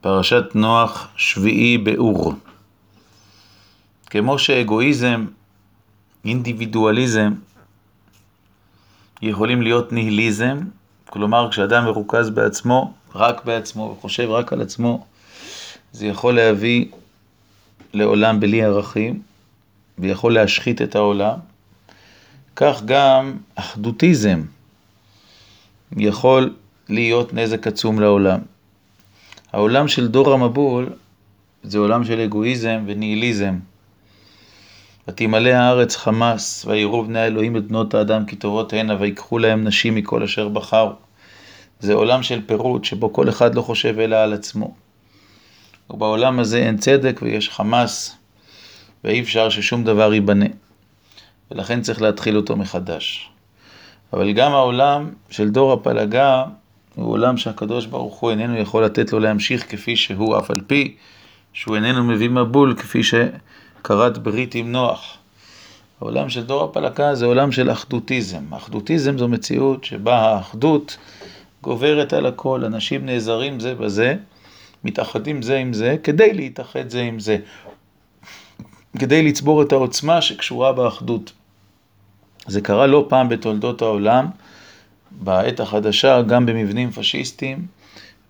פרשת נוח שביעי באור. כמו שאגואיזם, אינדיבידואליזם, יכולים להיות ניהיליזם, כלומר כשאדם מרוכז בעצמו, רק בעצמו, וחושב רק על עצמו, זה יכול להביא לעולם בלי ערכים, ויכול להשחית את העולם. כך גם אחדותיזם יכול להיות נזק עצום לעולם. העולם של דור המבול זה עולם של אגואיזם וניהיליזם. ותמלא הארץ חמס, ויראו בני האלוהים את בנות האדם כי טובות הנה, ויקחו להם נשים מכל אשר בחרו. זה עולם של פירוט, שבו כל אחד לא חושב אלא על עצמו. ובעולם הזה אין צדק ויש חמס, ואי אפשר ששום דבר ייבנה. ולכן צריך להתחיל אותו מחדש. אבל גם העולם של דור הפלגה הוא עולם שהקדוש ברוך הוא איננו יכול לתת לו להמשיך כפי שהוא, אף על פי שהוא איננו מביא מבול כפי שכרת ברית עם נוח. העולם של דור הפלגה זה עולם של אחדותיזם. אחדותיזם זו מציאות שבה האחדות גוברת על הכל, אנשים נעזרים זה בזה, מתאחדים זה עם זה, כדי להתאחד זה עם זה, כדי לצבור את העוצמה שקשורה באחדות. זה קרה לא פעם בתולדות העולם, בעת החדשה, גם במבנים פשיסטיים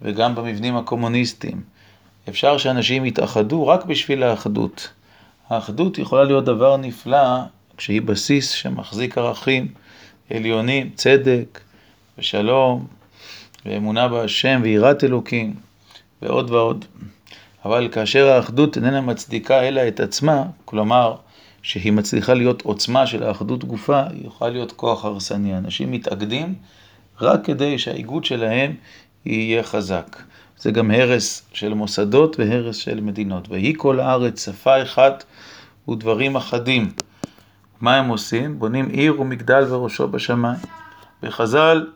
וגם במבנים הקומוניסטיים. אפשר שאנשים יתאחדו רק בשביל האחדות. האחדות יכולה להיות דבר נפלא כשהיא בסיס שמחזיק ערכים עליונים, צדק ושלום ואמונה בהשם ויראת אלוקים ועוד ועוד. אבל כאשר האחדות איננה מצדיקה אלא את עצמה, כלומר שהיא מצליחה להיות עוצמה של האחדות גופה, היא יכולה להיות כוח הרסני. אנשים מתאגדים רק כדי שהאיגוד שלהם יהיה חזק. זה גם הרס של מוסדות והרס של מדינות. ויהי כל הארץ שפה אחת ודברים אחדים. מה הם עושים? בונים עיר ומגדל וראשו בשמיים. בחז"ל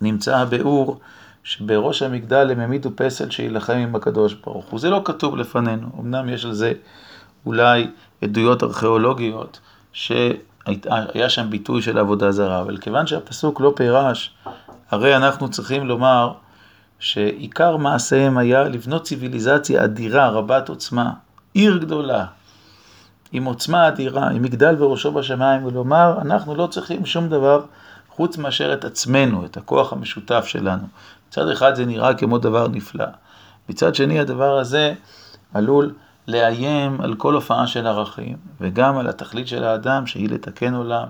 נמצא הביאור שבראש המגדל הם העמידו פסל שיילחם עם הקדוש ברוך הוא. זה לא כתוב לפנינו, אמנם יש על זה אולי עדויות ארכיאולוגיות שהיה שם ביטוי של עבודה זרה, אבל כיוון שהפסוק לא פירש, הרי אנחנו צריכים לומר שעיקר מעשיהם היה לבנות ציוויליזציה אדירה, רבת עוצמה, עיר גדולה, עם עוצמה אדירה, עם מגדל וראשו בשמיים, ולומר, אנחנו לא צריכים שום דבר חוץ מאשר את עצמנו, את הכוח המשותף שלנו. מצד אחד זה נראה כמו דבר נפלא, מצד שני הדבר הזה עלול לאיים על כל הופעה של ערכים, וגם על התכלית של האדם, שהיא לתקן עולם,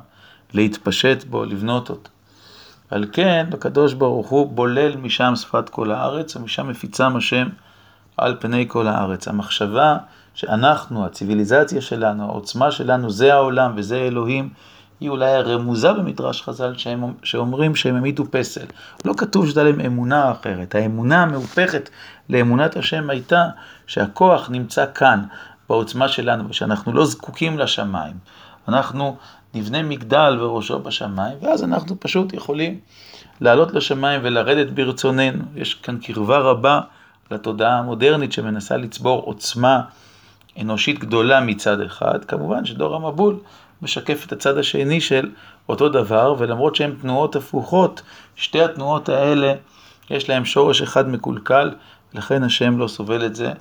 להתפשט בו, לבנות אותו. על כן, בקדוש ברוך הוא בולל משם שפת כל הארץ, ומשם מפיצם השם על פני כל הארץ. המחשבה שאנחנו, הציוויליזציה שלנו, העוצמה שלנו, זה העולם וזה אלוהים, היא אולי הרמוזה במדרש חז"ל שהם, שאומרים שהם העמידו פסל. לא כתוב שהייתה להם אמונה אחרת. האמונה המהופכת לאמונת השם הייתה שהכוח נמצא כאן, בעוצמה שלנו, ושאנחנו לא זקוקים לשמיים. אנחנו נבנה מגדל וראשו בשמיים, ואז אנחנו פשוט יכולים לעלות לשמיים ולרדת ברצוננו. יש כאן קרבה רבה לתודעה המודרנית שמנסה לצבור עוצמה אנושית גדולה מצד אחד. כמובן שדור המבול משקף את הצד השני של אותו דבר, ולמרות שהן תנועות הפוכות, שתי התנועות האלה יש להן שורש אחד מקולקל, לכן השם לא סובל את זה,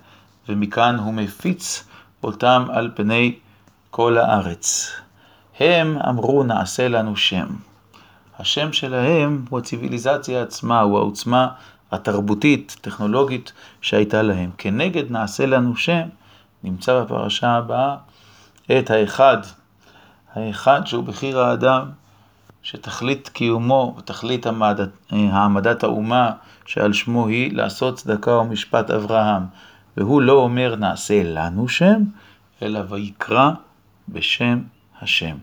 ומכאן הוא מפיץ אותם על פני כל הארץ. הם אמרו נעשה לנו שם. השם שלהם הוא הציוויליזציה עצמה, הוא העוצמה התרבותית, טכנולוגית שהייתה להם. כנגד נעשה לנו שם, נמצא בפרשה הבאה את האחד האחד שהוא בחיר האדם, שתכלית קיומו ותכלית העמדת, העמדת האומה שעל שמו היא לעשות צדקה ומשפט אברהם. והוא לא אומר נעשה לנו שם, אלא ויקרא בשם השם.